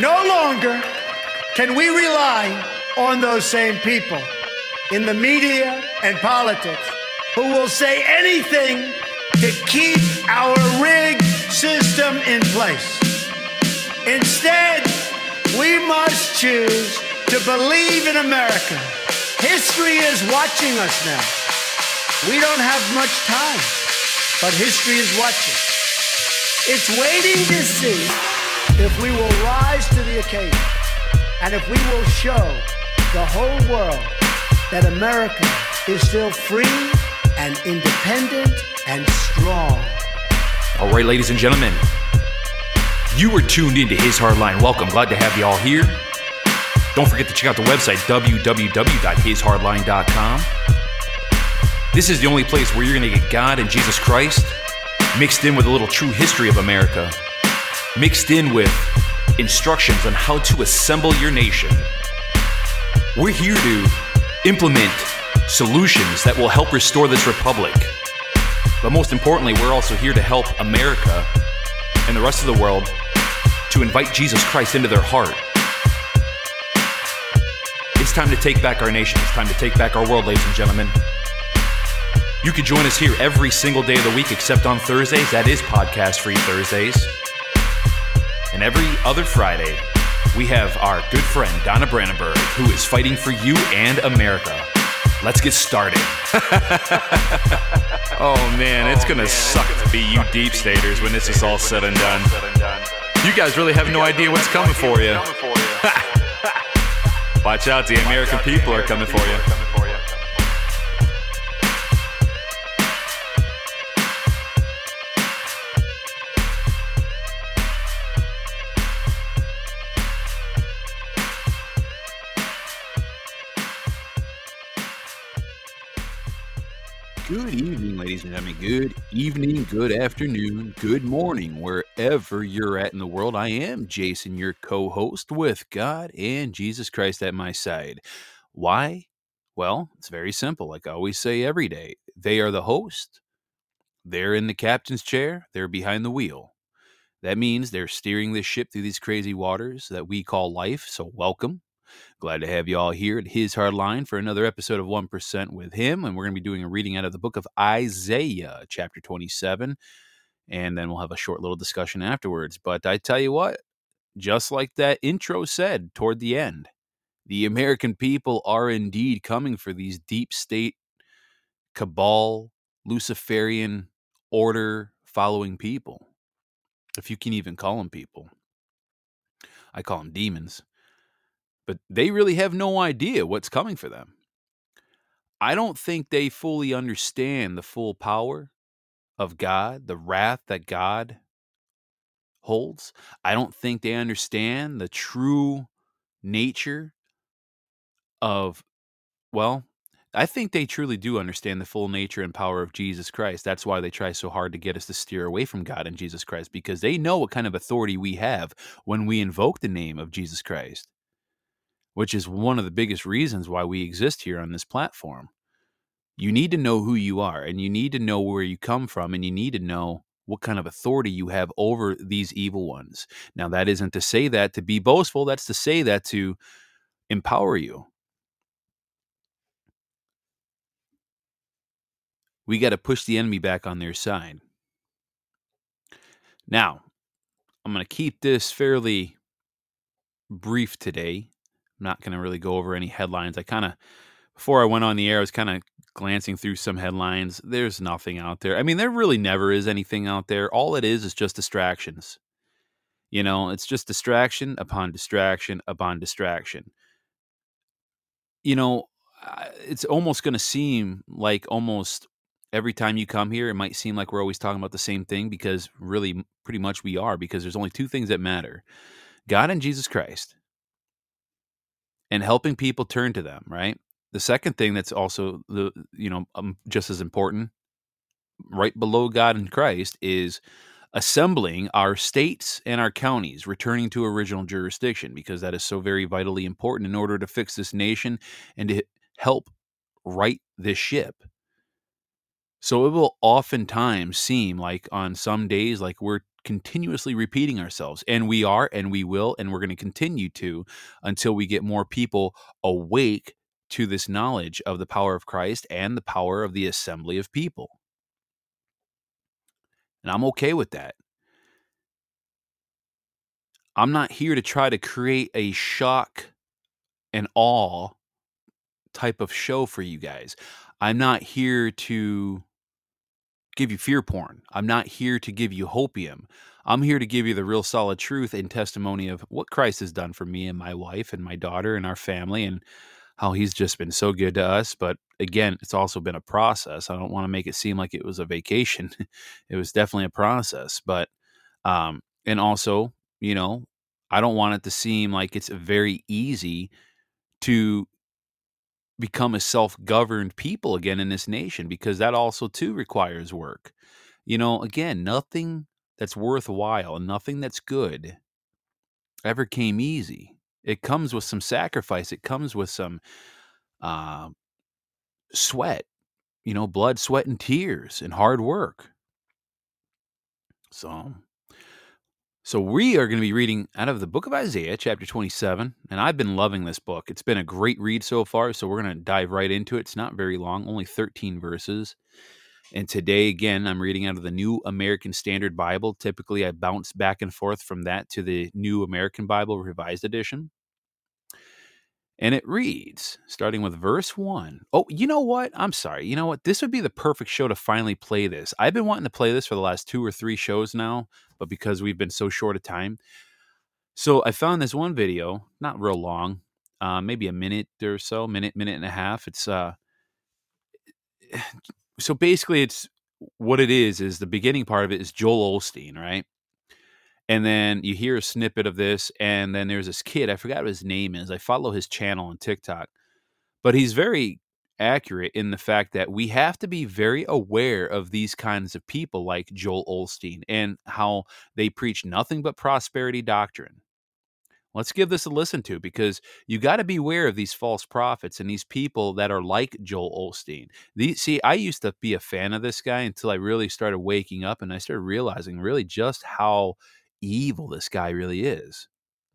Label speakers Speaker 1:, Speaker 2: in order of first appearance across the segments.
Speaker 1: No longer can we rely on those same people in the media and politics who will say anything to keep our rigged system in place. Instead, we must choose to believe in America. History is watching us now. We don't have much time, but history is watching. It's waiting to see if we will rise to the occasion and if we will show the whole world that America is still free and independent and strong.
Speaker 2: All right, ladies and gentlemen, you were tuned into His Hardline. Welcome. Glad to have you all here. Don't forget to check out the website, www.hishardline.com. This is the only place where you're going to get God and Jesus Christ mixed in with a little true history of America, mixed in with instructions on how to assemble your nation. We're here to implement solutions that will help restore this republic. But most importantly, we're also here to help America and the rest of the world to invite Jesus Christ into their heart. It's time to take back our nation. It's time to take back our world, ladies and gentlemen. You can join us here every single day of the week except on Thursdays. That is podcast free Thursdays. And every other Friday, we have our good friend Donna Brandenburg, who is fighting for you and America. Let's get started. oh man, it's oh, gonna suck to be you deep staters when this is all said and done. You guys really have no idea what's coming for you. Watch out, the American people are coming for you.
Speaker 3: Good evening, good afternoon, good morning, wherever you're at in the world. I am Jason, your co host with God and Jesus Christ at my side. Why? Well, it's very simple. Like I always say every day, they are the host, they're in the captain's chair, they're behind the wheel. That means they're steering this ship through these crazy waters that we call life. So, welcome. Glad to have you all here at His Hard Line for another episode of 1% with him. And we're going to be doing a reading out of the book of Isaiah, chapter 27. And then we'll have a short little discussion afterwards. But I tell you what, just like that intro said toward the end, the American people are indeed coming for these deep state, cabal, Luciferian order following people. If you can even call them people, I call them demons but they really have no idea what's coming for them. I don't think they fully understand the full power of God, the wrath that God holds. I don't think they understand the true nature of, well, I think they truly do understand the full nature and power of Jesus Christ. That's why they try so hard to get us to steer away from God and Jesus Christ, because they know what kind of authority we have when we invoke the name of Jesus Christ which is one of the biggest reasons why we exist here on this platform. You need to know who you are and you need to know where you come from and you need to know what kind of authority you have over these evil ones. Now, that isn't to say that to be boastful, that's to say that to empower you. We got to push the enemy back on their side. Now, I'm going to keep this fairly brief today I'm not going to really go over any headlines. I kind of, before I went on the air, I was kind of glancing through some headlines. There's nothing out there. I mean, there really never is anything out there. All it is is just distractions. You know, it's just distraction upon distraction upon distraction. You know, it's almost going to seem like almost every time you come here, it might seem like we're always talking about the same thing because really, pretty much we are, because there's only two things that matter God and Jesus Christ and helping people turn to them, right? The second thing that's also the you know um, just as important, right below God and Christ, is assembling our states and our counties, returning to original jurisdiction, because that is so very vitally important in order to fix this nation and to help right this ship. So it will oftentimes seem like on some days like we're continuously repeating ourselves. And we are, and we will, and we're going to continue to until we get more people awake to this knowledge of the power of Christ and the power of the assembly of people. And I'm okay with that. I'm not here to try to create a shock and awe type of show for you guys. I'm not here to give you fear porn. I'm not here to give you hopium. I'm here to give you the real solid truth and testimony of what Christ has done for me and my wife and my daughter and our family and how he's just been so good to us. But again, it's also been a process. I don't want to make it seem like it was a vacation. it was definitely a process. But, um, and also, you know, I don't want it to seem like it's very easy to become a self-governed people again in this nation because that also too requires work. You know, again, nothing that's worthwhile and nothing that's good ever came easy. It comes with some sacrifice. It comes with some uh, sweat, you know, blood, sweat, and tears and hard work. So so we are going to be reading out of the book of Isaiah, chapter 27, and I've been loving this book. It's been a great read so far, so we're going to dive right into it. It's not very long, only 13 verses. And today, again, I'm reading out of the New American Standard Bible. Typically, I bounce back and forth from that to the New American Bible Revised Edition. And it reads, starting with verse one. Oh, you know what? I'm sorry. You know what? This would be the perfect show to finally play this. I've been wanting to play this for the last two or three shows now, but because we've been so short of time. So I found this one video, not real long, uh, maybe a minute or so, minute, minute and a half. It's uh, so basically, it's what it is. Is the beginning part of it is Joel Osteen, right? and then you hear a snippet of this and then there's this kid i forgot what his name is i follow his channel on tiktok but he's very accurate in the fact that we have to be very aware of these kinds of people like joel osteen and how they preach nothing but prosperity doctrine let's give this a listen to because you got to be aware of these false prophets and these people that are like Joel Osteen. These, see, I used to be a fan of this guy until I really started waking up and I started realizing really just how evil this guy really is.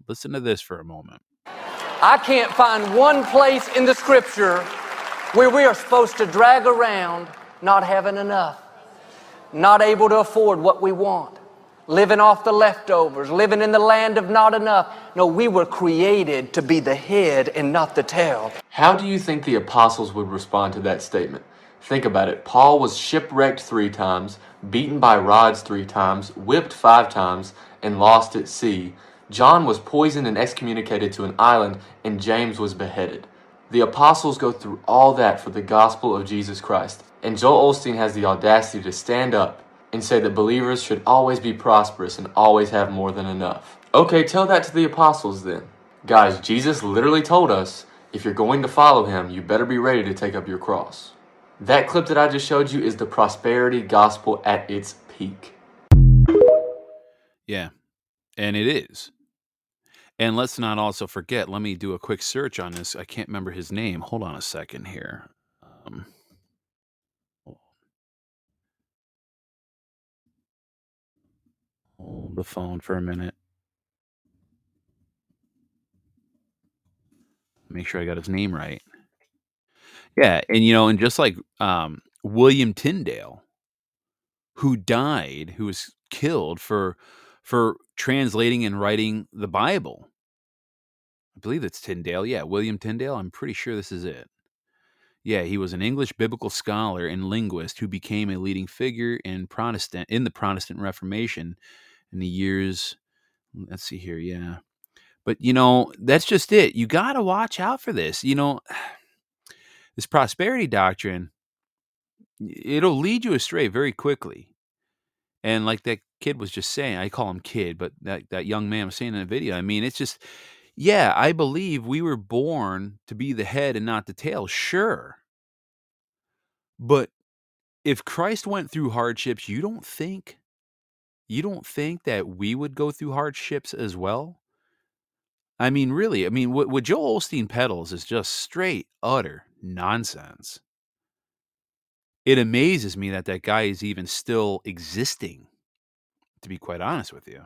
Speaker 3: Listen to this for a moment.
Speaker 4: I can't find one place in the scripture where we are supposed to drag around not having enough, not able to afford what we want, living off the leftovers, living in the land of not enough. No, we were created to be the head and not the tail.
Speaker 5: How do you think the apostles would respond to that statement? Think about it. Paul was shipwrecked three times, beaten by rods three times, whipped five times, and lost at sea. John was poisoned and excommunicated to an island, and James was beheaded. The apostles go through all that for the gospel of Jesus Christ. And Joel Osteen has the audacity to stand up and say that believers should always be prosperous and always have more than enough. Okay, tell that to the apostles then. Guys, Jesus literally told us if you're going to follow him, you better be ready to take up your cross. That clip that I just showed you is the prosperity gospel at its peak.
Speaker 3: Yeah, and it is. And let's not also forget, let me do a quick search on this. I can't remember his name. Hold on a second here. Um, hold the phone for a minute. Make sure I got his name right. Yeah, and you know, and just like um, William Tyndale, who died, who was killed for for translating and writing the Bible. I believe it's Tyndale. Yeah, William Tyndale. I'm pretty sure this is it. Yeah, he was an English biblical scholar and linguist who became a leading figure in Protestant in the Protestant Reformation in the years let's see here, yeah. But you know, that's just it. You got to watch out for this. You know, this prosperity doctrine it'll lead you astray very quickly. And like that kid was just saying, I call him kid, but that, that young man was saying in the video, I mean, it's just, yeah, I believe we were born to be the head and not the tail. Sure. But if Christ went through hardships, you don't think, you don't think that we would go through hardships as well? I mean, really, I mean, what, what Joel Osteen peddles is just straight, utter nonsense. It amazes me that that guy is even still existing to be quite honest with you.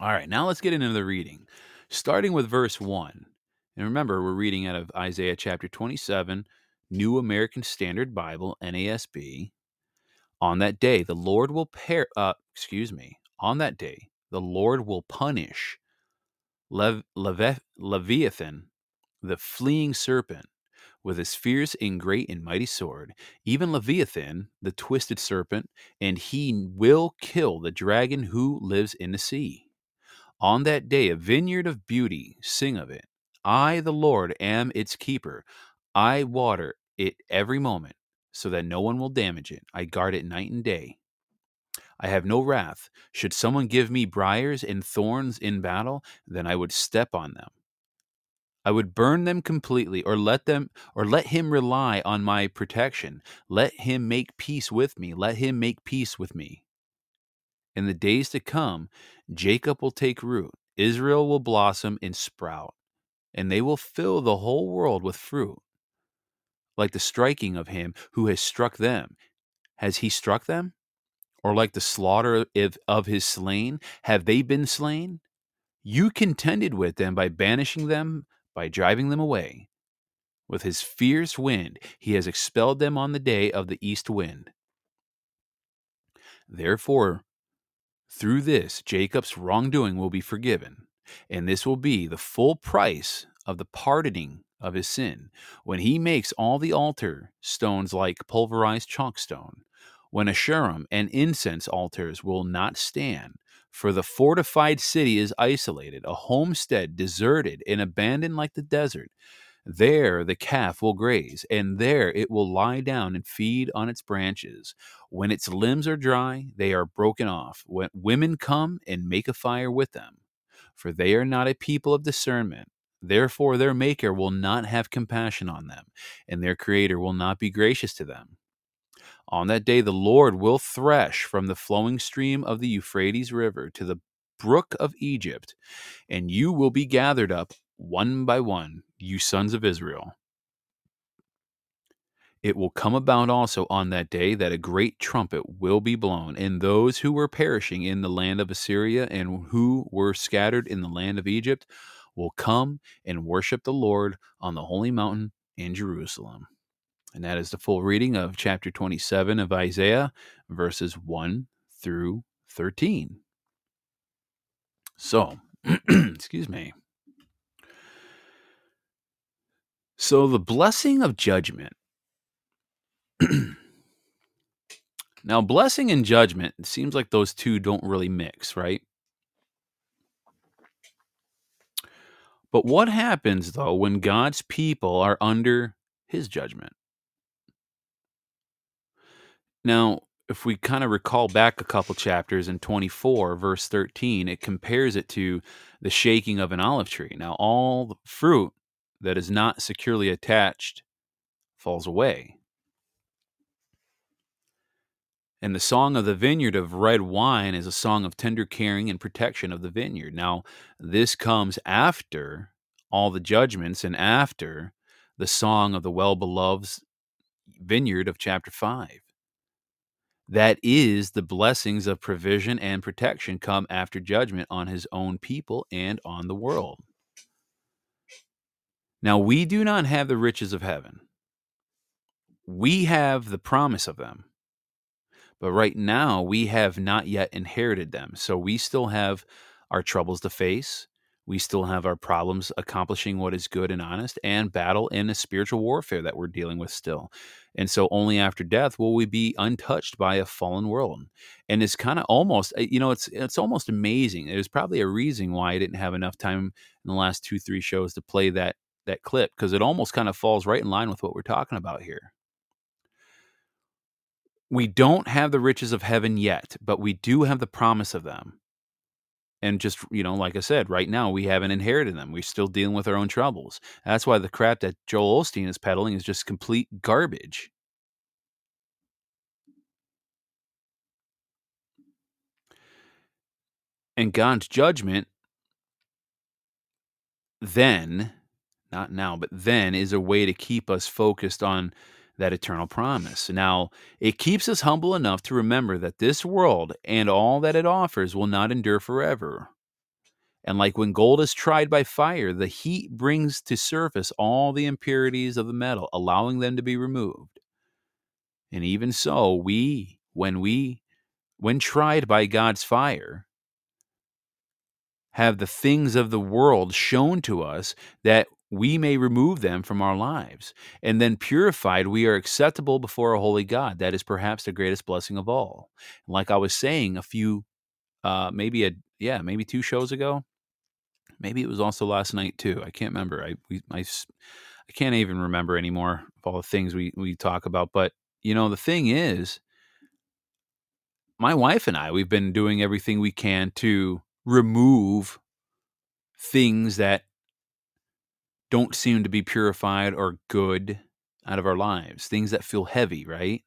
Speaker 3: All right, now let's get into the reading, starting with verse 1. And remember, we're reading out of Isaiah chapter 27, New American Standard Bible, NASB. On that day, the Lord will pair, uh, excuse me, on that day, the Lord will punish Lev- Leve- Leviathan, the fleeing serpent, with his fierce and great and mighty sword, even Leviathan, the twisted serpent, and he will kill the dragon who lives in the sea. On that day, a vineyard of beauty, sing of it. I, the Lord, am its keeper. I water it every moment, so that no one will damage it. I guard it night and day. I have no wrath. Should someone give me briars and thorns in battle, then I would step on them. I would burn them completely or let them or let him rely on my protection. Let him make peace with me. Let him make peace with me. In the days to come, Jacob will take root, Israel will blossom and sprout, and they will fill the whole world with fruit. Like the striking of him who has struck them. Has he struck them? Or like the slaughter of, his slain? Have they been slain? You contended with them by banishing them by driving them away. With his fierce wind, he has expelled them on the day of the east wind. Therefore, through this, Jacob's wrongdoing will be forgiven, and this will be the full price of the pardoning of his sin, when he makes all the altar stones like pulverized chalkstone, when Asherim and incense altars will not stand, for the fortified city is isolated, a homestead deserted and abandoned like the desert. There the calf will graze, and there it will lie down and feed on its branches. When its limbs are dry, they are broken off. When women come and make a fire with them, for they are not a people of discernment. Therefore, their Maker will not have compassion on them, and their Creator will not be gracious to them. On that day, the Lord will thresh from the flowing stream of the Euphrates River to the brook of Egypt, and you will be gathered up one by one, you sons of Israel. It will come about also on that day that a great trumpet will be blown, and those who were perishing in the land of Assyria and who were scattered in the land of Egypt will come and worship the Lord on the holy mountain in Jerusalem. And that is the full reading of chapter 27 of Isaiah, verses 1 through 13. So, excuse me. So, the blessing of judgment. now, blessing and judgment, it seems like those two don't really mix, right? But what happens, though, when God's people are under his judgment? Now, if we kind of recall back a couple chapters in 24, verse 13, it compares it to the shaking of an olive tree. Now, all the fruit that is not securely attached falls away. And the song of the vineyard of red wine is a song of tender caring and protection of the vineyard. Now, this comes after all the judgments and after the song of the well beloved's vineyard of chapter 5 that is the blessings of provision and protection come after judgment on his own people and on the world. Now, we do not have the riches of heaven. We have the promise of them. But right now, we have not yet inherited them. So we still have our troubles to face. We still have our problems accomplishing what is good and honest and battle in a spiritual warfare that we're dealing with still. And so only after death will we be untouched by a fallen world. And it's kind of almost, eh, you know, it's it's almost amazing. There's probably a reason why I didn't have enough time in the last two, three shows to play that that clip because it almost kind of falls right in line with what we're talking about here. We don't have the riches of heaven yet, but we do have the promise of them. And just you know like i said right now we haven't inherited them. We're still dealing with our own troubles. That's why the crap that joel osteen is peddling is just complete garbage. And god's judgment then not now but then is a way to keep us focused on that eternal promise. Now, it keeps us humble enough to remember that this world and all that it offers will not endure forever. And like when gold is tried by fire, the heat brings to surface all the impurities of the metal, allowing them to be removed. And even so, we, when we, when tried by God's fire, have the things of the world shown to us that we may remove them from our lives. And then purified, we are acceptable before a holy God. That is perhaps the greatest blessing of all. Like I was saying a few, uh, maybe a, yeah, maybe two shows ago, maybe it was also last night too. I can't remember. I, we, I, I can't even remember anymore of all the things we, we talk about. But, you know, the thing is, my wife and I, we've been doing everything we can to remove things that don't seem to be purified or good out of our lives, things that feel heavy, right?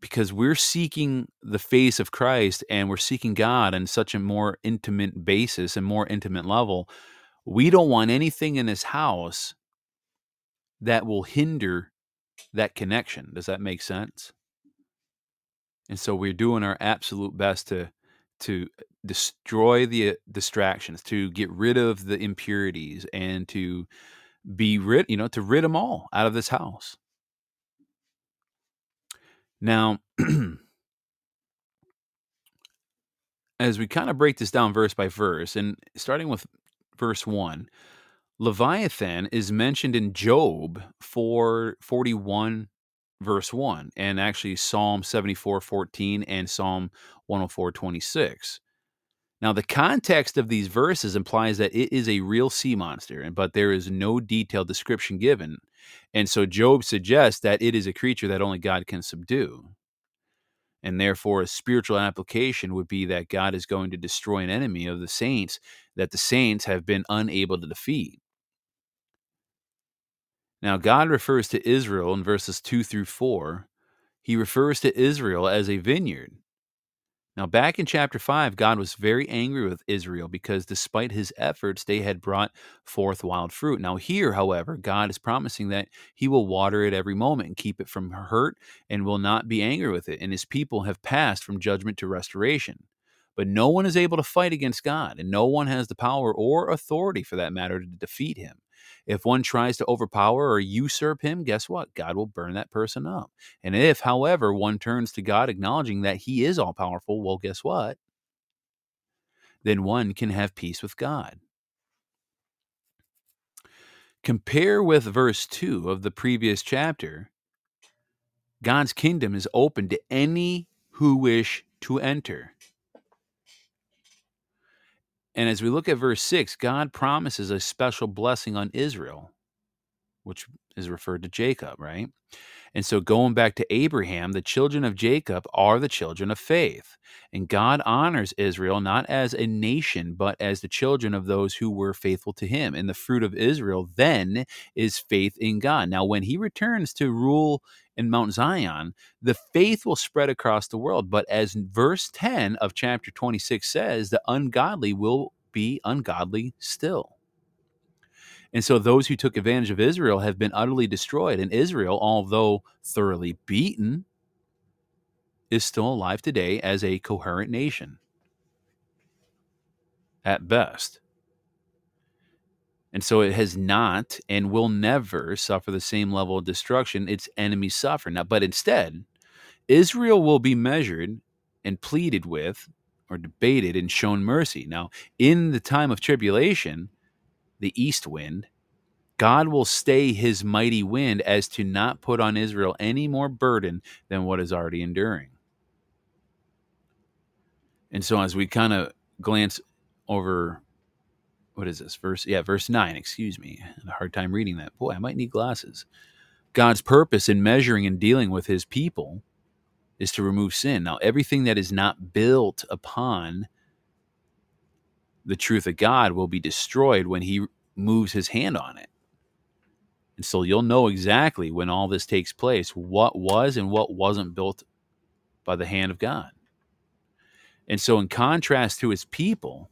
Speaker 3: Because we're seeking the face of Christ and we're seeking God on such a more intimate basis and more intimate level. We don't want anything in this house that will hinder that connection. Does that make sense? And so we're doing our absolute best to to destroy the uh, distractions, to get rid of the impurities, and to be rid, you know, to rid them all out of this house. Now, as we kind of break this down verse by verse, and starting with verse one, Leviathan is mentioned in Job 4 41 verse 1 and actually Psalm 74 14 and Psalm 104 26. Now, the context of these verses implies that it is a real sea monster, but there is no detailed description given. And so Job suggests that it is a creature that only God can subdue. And therefore, a spiritual application would be that God is going to destroy an enemy of the saints that the saints have been unable to defeat. Now, God refers to Israel in verses 2 through 4. He refers to Israel as a vineyard. Now, back in chapter 5, God was very angry with Israel because despite his efforts, they had brought forth wild fruit. Now, here, however, God is promising that he will water it every moment and keep it from hurt and will not be angry with it. And his people have passed from judgment to restoration. But no one is able to fight against God, and no one has the power or authority for that matter to defeat him. If one tries to overpower or usurp him, guess what? God will burn that person up. And if, however, one turns to God acknowledging that he is all powerful, well, guess what? Then one can have peace with God. Compare with verse 2 of the previous chapter. God's kingdom is open to any who wish to enter. And as we look at verse 6, God promises a special blessing on Israel, which is referred to Jacob, right? And so, going back to Abraham, the children of Jacob are the children of faith. And God honors Israel not as a nation, but as the children of those who were faithful to him. And the fruit of Israel then is faith in God. Now, when he returns to rule in Mount Zion, the faith will spread across the world. But as verse 10 of chapter 26 says, the ungodly will be ungodly still. And so those who took advantage of Israel have been utterly destroyed. And Israel, although thoroughly beaten, is still alive today as a coherent nation at best. And so it has not and will never suffer the same level of destruction its enemies suffer. Now, but instead, Israel will be measured and pleaded with or debated and shown mercy. Now, in the time of tribulation, the east wind, God will stay his mighty wind as to not put on Israel any more burden than what is already enduring. And so as we kind of glance over what is this verse yeah verse 9 excuse me I had a hard time reading that boy i might need glasses god's purpose in measuring and dealing with his people is to remove sin now everything that is not built upon the truth of God will be destroyed when he moves his hand on it. And so you'll know exactly when all this takes place what was and what wasn't built by the hand of God. And so, in contrast to his people,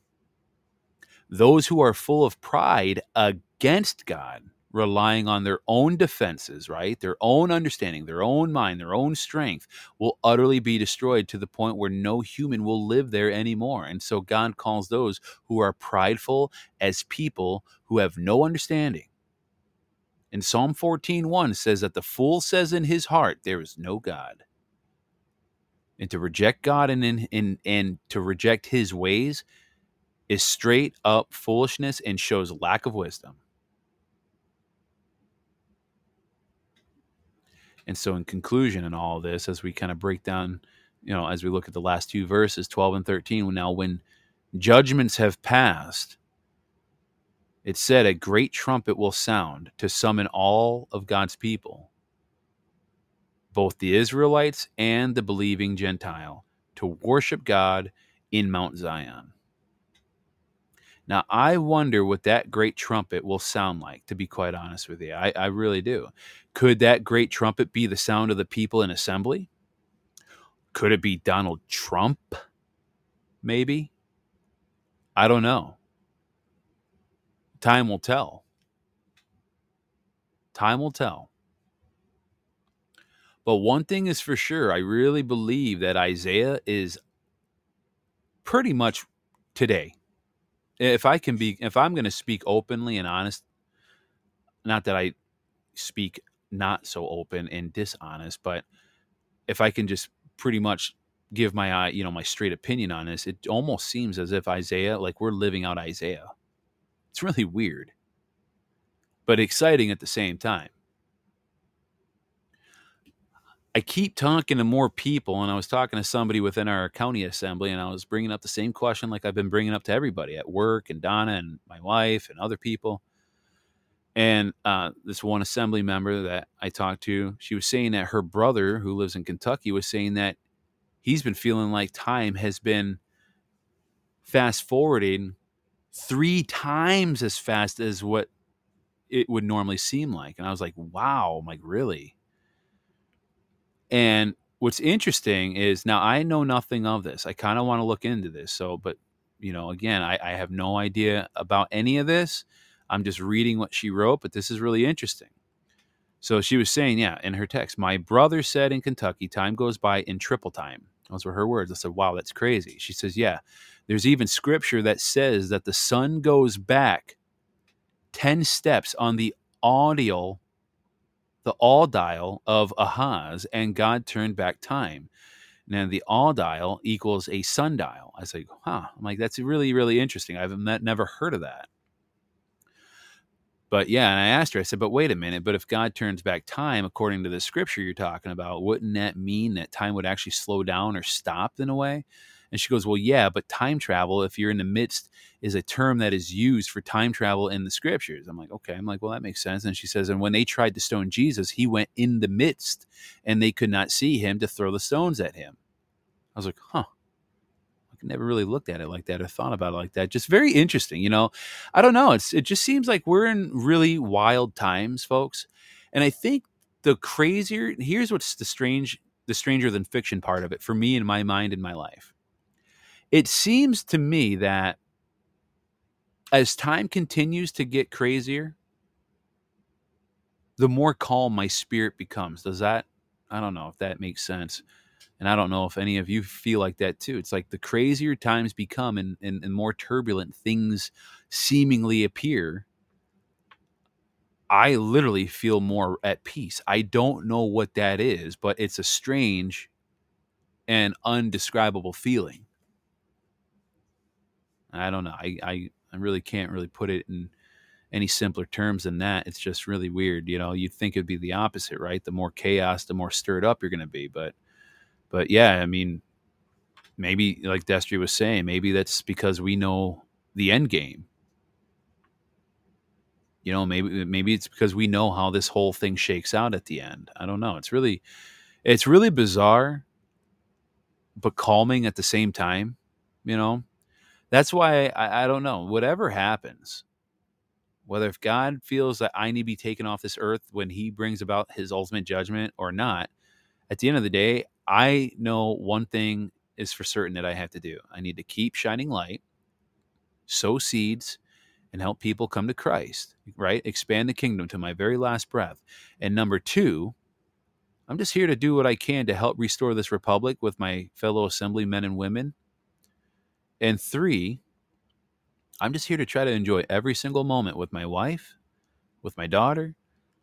Speaker 3: those who are full of pride against God relying on their own defenses, right? Their own understanding, their own mind, their own strength will utterly be destroyed to the point where no human will live there anymore. And so God calls those who are prideful as people who have no understanding. And Psalm 14:1 says that the fool says in his heart there is no God. And to reject God and in and to reject his ways is straight up foolishness and shows lack of wisdom. And so, in conclusion, in all this, as we kind of break down, you know, as we look at the last two verses, 12 and 13, now when judgments have passed, it said, A great trumpet will sound to summon all of God's people, both the Israelites and the believing Gentile, to worship God in Mount Zion. Now, I wonder what that great trumpet will sound like, to be quite honest with you. I, I really do. Could that great trumpet be the sound of the people in assembly? Could it be Donald Trump? Maybe. I don't know. Time will tell. Time will tell. But one thing is for sure, I really believe that Isaiah is pretty much today if I can be, if I'm going to speak openly and honest, not that I speak not so open and dishonest, but if I can just pretty much give my you know my straight opinion on this, it almost seems as if Isaiah, like we're living out Isaiah. It's really weird, but exciting at the same time. I keep talking to more people, and I was talking to somebody within our county assembly, and I was bringing up the same question like I've been bringing up to everybody at work, and Donna, and my wife, and other people. And uh, this one assembly member that I talked to, she was saying that her brother, who lives in Kentucky, was saying that he's been feeling like time has been fast forwarding three times as fast as what it would normally seem like. And I was like, wow, I'm like, really? And what's interesting is now I know nothing of this. I kind of want to look into this. So, but you know, again, I, I have no idea about any of this. I'm just reading what she wrote, but this is really interesting. So she was saying, yeah, in her text, my brother said in Kentucky, time goes by in triple time. Those were her words. I said, wow, that's crazy. She says, yeah, there's even scripture that says that the sun goes back 10 steps on the audial the all dial of Ahaz, and God turned back time. Now the all dial equals a sundial. I say, huh. I'm like, that's really, really interesting. I've never heard of that. But yeah, and I asked her, I said, but wait a minute, but if God turns back time according to the scripture you're talking about, wouldn't that mean that time would actually slow down or stop in a way? And she goes, Well, yeah, but time travel, if you're in the midst, is a term that is used for time travel in the scriptures. I'm like, Okay. I'm like, Well, that makes sense. And she says, And when they tried to stone Jesus, he went in the midst and they could not see him to throw the stones at him. I was like, Huh. I never really looked at it like that or thought about it like that. Just very interesting, you know. I don't know. It's it just seems like we're in really wild times, folks. And I think the crazier here's what's the strange the stranger than fiction part of it for me in my mind in my life it seems to me that as time continues to get crazier, the more calm my spirit becomes. Does that? I don't know if that makes sense. And I don't know if any of you feel like that too. It's like the crazier times become and, and, and more turbulent things seemingly appear, I literally feel more at peace. I don't know what that is, but it's a strange and undescribable feeling. I don't know. I, I, I really can't really put it in any simpler terms than that. It's just really weird. You know, you'd think it'd be the opposite, right? The more chaos, the more stirred up you're going to be. But, but yeah, I mean, maybe like Destry was saying, maybe that's because we know the end game. You know, maybe maybe it's because we know how this whole thing shakes out at the end. I don't know. It's really, it's really bizarre, but calming at the same time. You know, that's why I, I don't know. Whatever happens, whether if God feels that I need to be taken off this earth when He brings about His ultimate judgment or not, at the end of the day, I know one thing is for certain that I have to do. I need to keep shining light, sow seeds, and help people come to Christ, right? Expand the kingdom to my very last breath. And number two, I'm just here to do what I can to help restore this republic with my fellow assemblymen and women. And three, I'm just here to try to enjoy every single moment with my wife, with my daughter.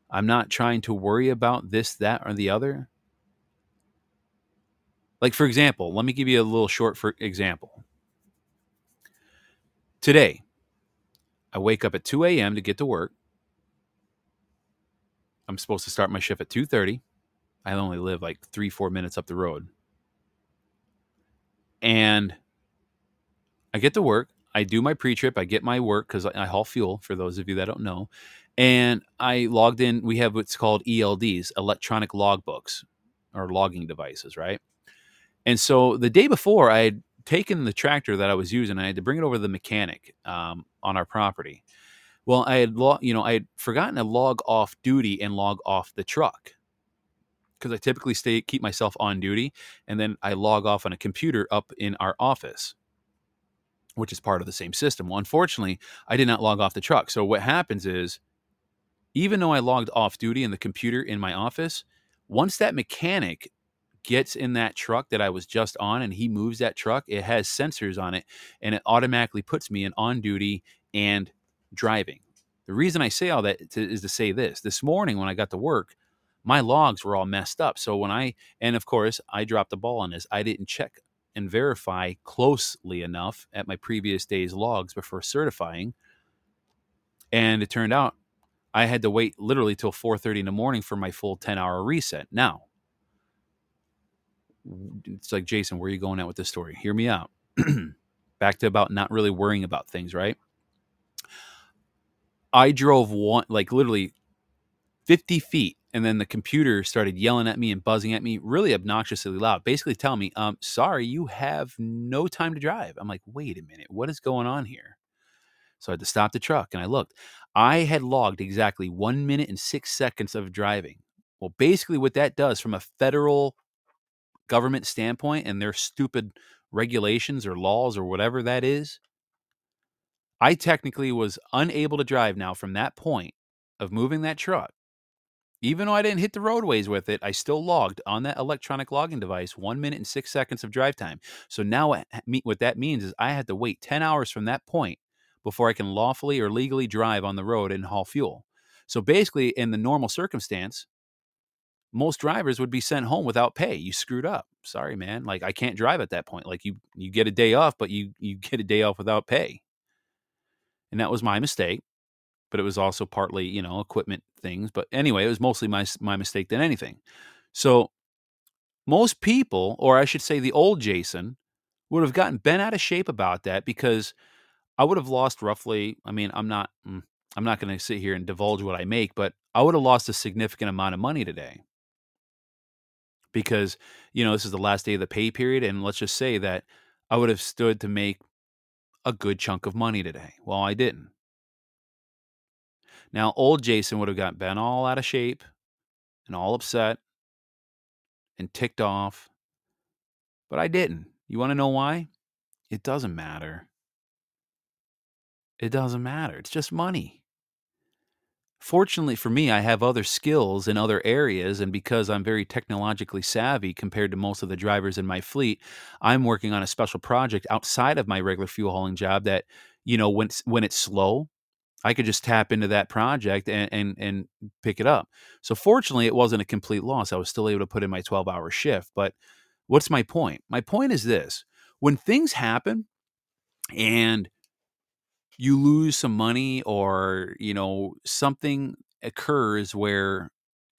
Speaker 3: I'm not trying to worry about this, that, or the other. Like, for example, let me give you a little short for example. Today, I wake up at 2 a.m. to get to work. I'm supposed to start my shift at 2:30. I only live like three, four minutes up the road. And I get to work. I do my pre-trip. I get my work because I, I haul fuel. For those of you that don't know, and I logged in. We have what's called ELDs, electronic logbooks, or logging devices, right? And so the day before, I had taken the tractor that I was using. I had to bring it over to the mechanic um, on our property. Well, I had, lo- you know, I had forgotten to log off duty and log off the truck because I typically stay keep myself on duty, and then I log off on a computer up in our office, which is part of the same system. Well, unfortunately, I did not log off the truck. So what happens is, even though I logged off duty in the computer in my office, once that mechanic gets in that truck that I was just on and he moves that truck, it has sensors on it and it automatically puts me in on duty and driving. The reason I say all that to, is to say this. This morning when I got to work, my logs were all messed up. So when I, and of course, I dropped the ball on this, I didn't check and verify closely enough at my previous day's logs before certifying. And it turned out I had to wait literally till 4:30 in the morning for my full 10-hour reset. Now, it's like Jason, where are you going at with this story? Hear me out. Back to about not really worrying about things, right? I drove one like literally 50 feet and then the computer started yelling at me and buzzing at me really obnoxiously loud basically telling me um sorry you have no time to drive. I'm like wait a minute what is going on here? So i had to stop the truck and i looked. I had logged exactly one minute and six seconds of driving. Well basically what that does from a federal government standpoint and their stupid regulations or laws or whatever that is, I technically was unable to drive now from that point of moving that truck. Even though I didn't hit the roadways with it, I still logged on that electronic logging device one minute and six seconds of drive time. So now what that means is I had to wait 10 hours from that point before I can lawfully or legally drive on the road and haul fuel. So basically, in the normal circumstance, most drivers would be sent home without pay. You screwed up. Sorry, man. Like I can't drive at that point. Like you you get a day off, but you you get a day off without pay. And that was my mistake. But it was also partly, you know, equipment things. But anyway, it was mostly my my mistake than anything. So most people, or I should say the old Jason, would have gotten bent out of shape about that because I would have lost roughly, I mean, I'm not mm, I'm not going to sit here and divulge what I make, but I would have lost a significant amount of money today because you know this is the last day of the pay period and let's just say that i would have stood to make a good chunk of money today well i didn't now old jason would have got bent all out of shape and all upset and ticked off but i didn't. You want to know why? It doesn't matter. It doesn't matter. It's just money. Fortunately for me, I have other skills in other areas, and because I'm very technologically savvy compared to most of the drivers in my fleet, I'm working on a special project outside of my regular fuel hauling job that, you know, when when it's slow, I could just tap into that project and and and pick it up. So fortunately, it wasn't a complete loss. I was still able to put in my 12-hour shift, but what's my point? My point is this. When things happen and you lose some money or you know something occurs where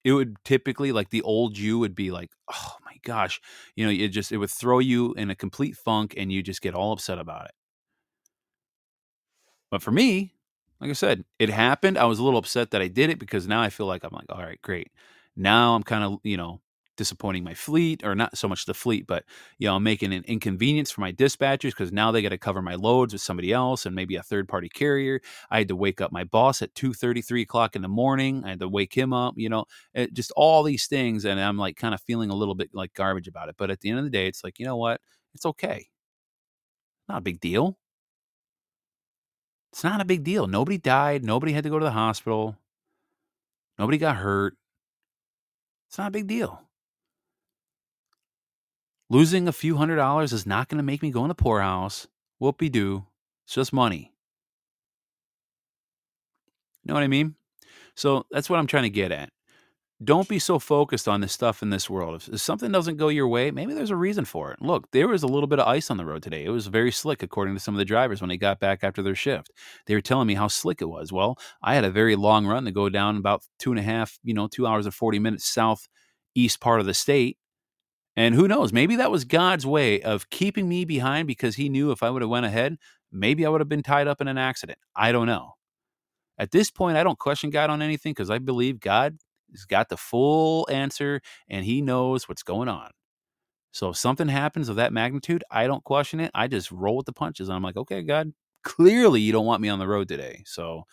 Speaker 3: it would typically like the old you would be like oh my gosh you know it just it would throw you in a complete funk and you just get all upset about it but for me like i said it happened i was a little upset that i did it because now i feel like i'm like all right great. Now i'm kind of you know disappointing my fleet or not so much the fleet but you know i'm making an inconvenience for my dispatchers because now they got to cover my loads with somebody else and maybe a third party carrier. I had to wake up my boss at 2 33 o'clock in the morning i had to wake him up you know it, just all these things and i'm like kind of feeling a little bit like garbage about it but at the end of the day it's like you know what? It's okay. Not a big deal It's not a big deal. Nobody died. Nobody had to go to the hospital. Nobody got hurt. It's not a big deal. Losing a few hundred dollars is not going to make me go in the poorhouse. Whoopie doo. It's just money. You know what I mean? So that's what I'm trying to get at. Don't be so focused on the stuff in this world. If, if something doesn't go your way, maybe there's a reason for it. Look, there was a little bit of ice on the road today. It was very slick, according to some of the drivers when they got back after their shift. They were telling me how slick it was. Well, I had a very long run to go down about two and a half, you know, two hours and 40 minutes southeast part of the state. And who knows, maybe that was God's way of keeping me behind because he knew if I would have went ahead, maybe I would have been tied up in an accident. I don't know. At this point, I don't question God on anything because I believe God has got the full answer and he knows what's going on. So if something happens of that magnitude, I don't question it. I just roll with the punches. And I'm like, okay, God, clearly you don't want me on the road today. So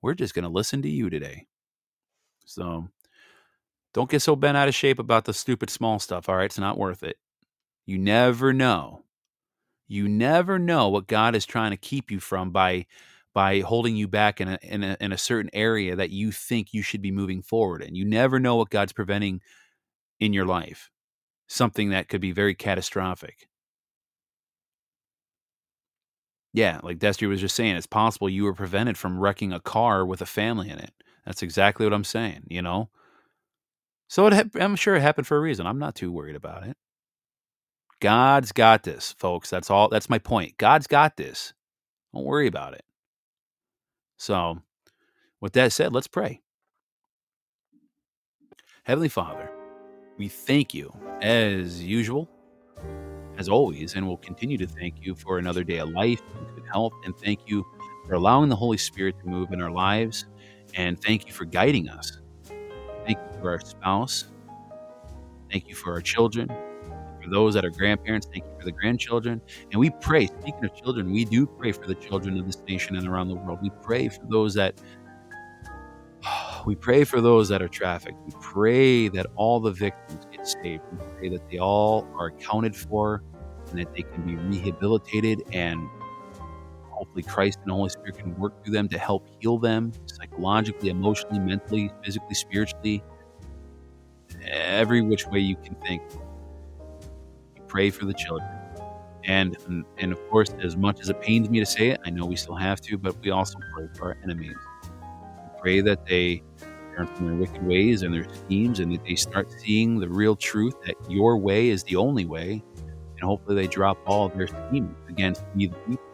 Speaker 3: we're just going to listen to you today. So don't get so bent out of shape about the stupid small stuff. All right. It's not worth it. You never know. You never know what God is trying to keep you from by by holding you back in a, in a in a certain area that you think you should be moving forward in. You never know what God's preventing in your life. Something that could be very catastrophic. Yeah, like Destry was just saying, it's possible you were prevented from wrecking a car with a family in it. That's exactly what I'm saying, you know? So it, I'm sure it happened for a reason. I'm not too worried about it. God's got this, folks. That's all. That's my point. God's got this. Don't worry about it. So, with that said, let's pray. Heavenly Father, we thank you as usual, as always, and we'll continue to thank you for another day of life and good health. And thank you for allowing the Holy Spirit to move in our lives. And thank you for guiding us. Thank you for our spouse. Thank you for our children for those that are grandparents. Thank you for the grandchildren. And we pray, speaking of children, we do pray for the children of this nation and around the world. We pray for those that we pray for those that are trafficked. We pray that all the victims get saved. We pray that they all are accounted for and that they can be rehabilitated and hopefully Christ and the Holy Spirit can work through them to help heal them psychologically, emotionally, mentally, physically, spiritually, every which way you can think pray for the children. And, and of course, as much as it pains me to say it, I know we still have to, but we also pray for our enemies. We pray that they turn from their wicked ways and their schemes and that they start seeing the real truth that your way is the only way. And hopefully they drop all their schemes against me, the people.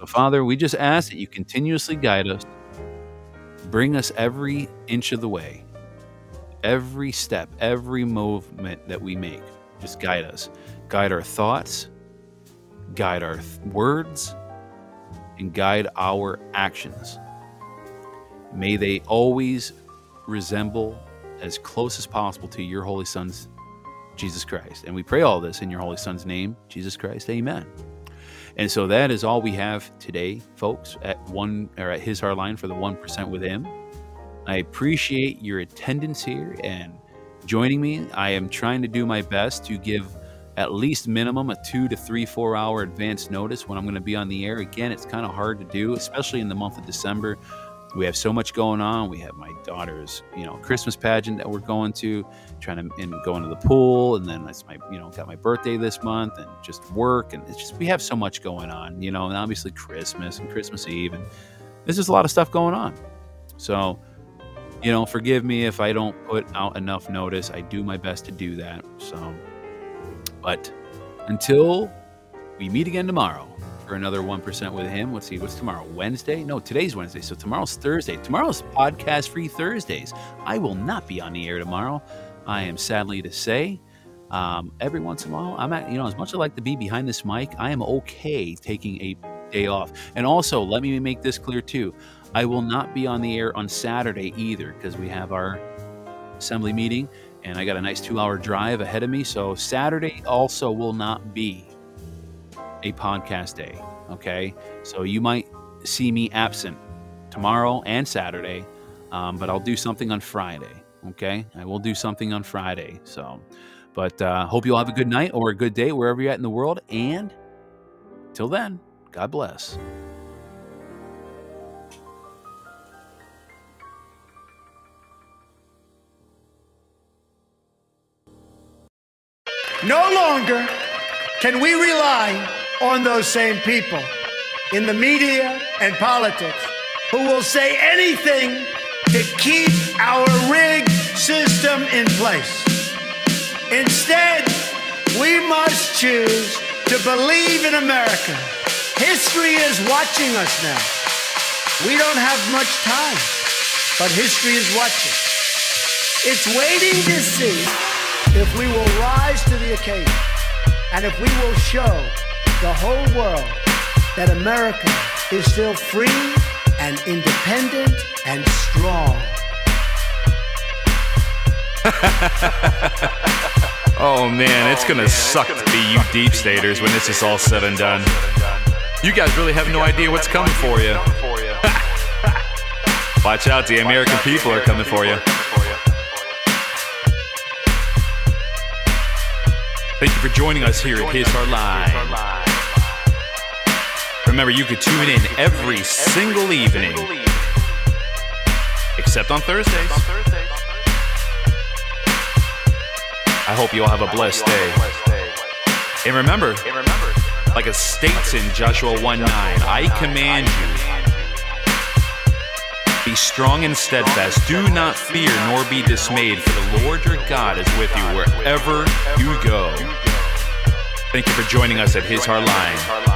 Speaker 3: So, Father, we just ask that you continuously guide us, bring us every inch of the way every step, every movement that we make. Just guide us, guide our thoughts, guide our th- words, and guide our actions. May they always resemble as close as possible to your Holy Son's Jesus Christ. And we pray all this in your Holy Son's name, Jesus Christ. Amen. And so that is all we have today, folks, at one or at his hard line for the one percent with him. I appreciate your attendance here and joining me. I am trying to do my best to give at least minimum a two to three, four hour advance notice when I'm going to be on the air. Again, it's kind of hard to do, especially in the month of December. We have so much going on. We have my daughter's, you know, Christmas pageant that we're going to, trying to and going to the pool, and then it's my, you know, got my birthday this month, and just work, and it's just we have so much going on, you know, and obviously Christmas and Christmas Eve, and there's just a lot of stuff going on. So you know, forgive me if I don't put out enough notice. I do my best to do that. So, but until we meet again tomorrow for another 1% with him, let's see, what's tomorrow? Wednesday? No, today's Wednesday. So tomorrow's Thursday. Tomorrow's podcast free Thursdays. I will not be on the air tomorrow. I am sadly to say. Um, every once in a while, I'm at, you know, as much as I like to be behind this mic, I am okay taking a day off. And also, let me make this clear too. I will not be on the air on Saturday either because we have our assembly meeting and I got a nice two hour drive ahead of me. So Saturday also will not be a podcast day. Okay. So you might see me absent tomorrow and Saturday, um, but I'll do something on Friday. Okay. I will do something on Friday. So, but uh, hope you all have a good night or a good day wherever you're at in the world. And till then,
Speaker 6: God bless.
Speaker 1: No longer can we rely on those same people in the media and politics who will say anything to keep our rigged system in place. Instead, we must choose to believe in America. History is watching us now. We don't have much time, but history is watching. It's waiting to see if we will rise to the occasion and if we will show the whole world that America is still free and independent and strong.
Speaker 3: Oh man, it's oh, gonna suck to be you deep staters when this is all said and done. You guys really have no idea what's coming for you. Watch out, the American people are coming for you. Thank you for joining us here at His Hard Line. Remember, you can tune in every single evening, except on Thursdays. I hope you all have a blessed day. And remember, like it states in Joshua 1 9, I command you, be strong and steadfast. Do not fear nor be dismayed, for the Lord your God is with you wherever you go. Thank you for joining us at His Hard Line.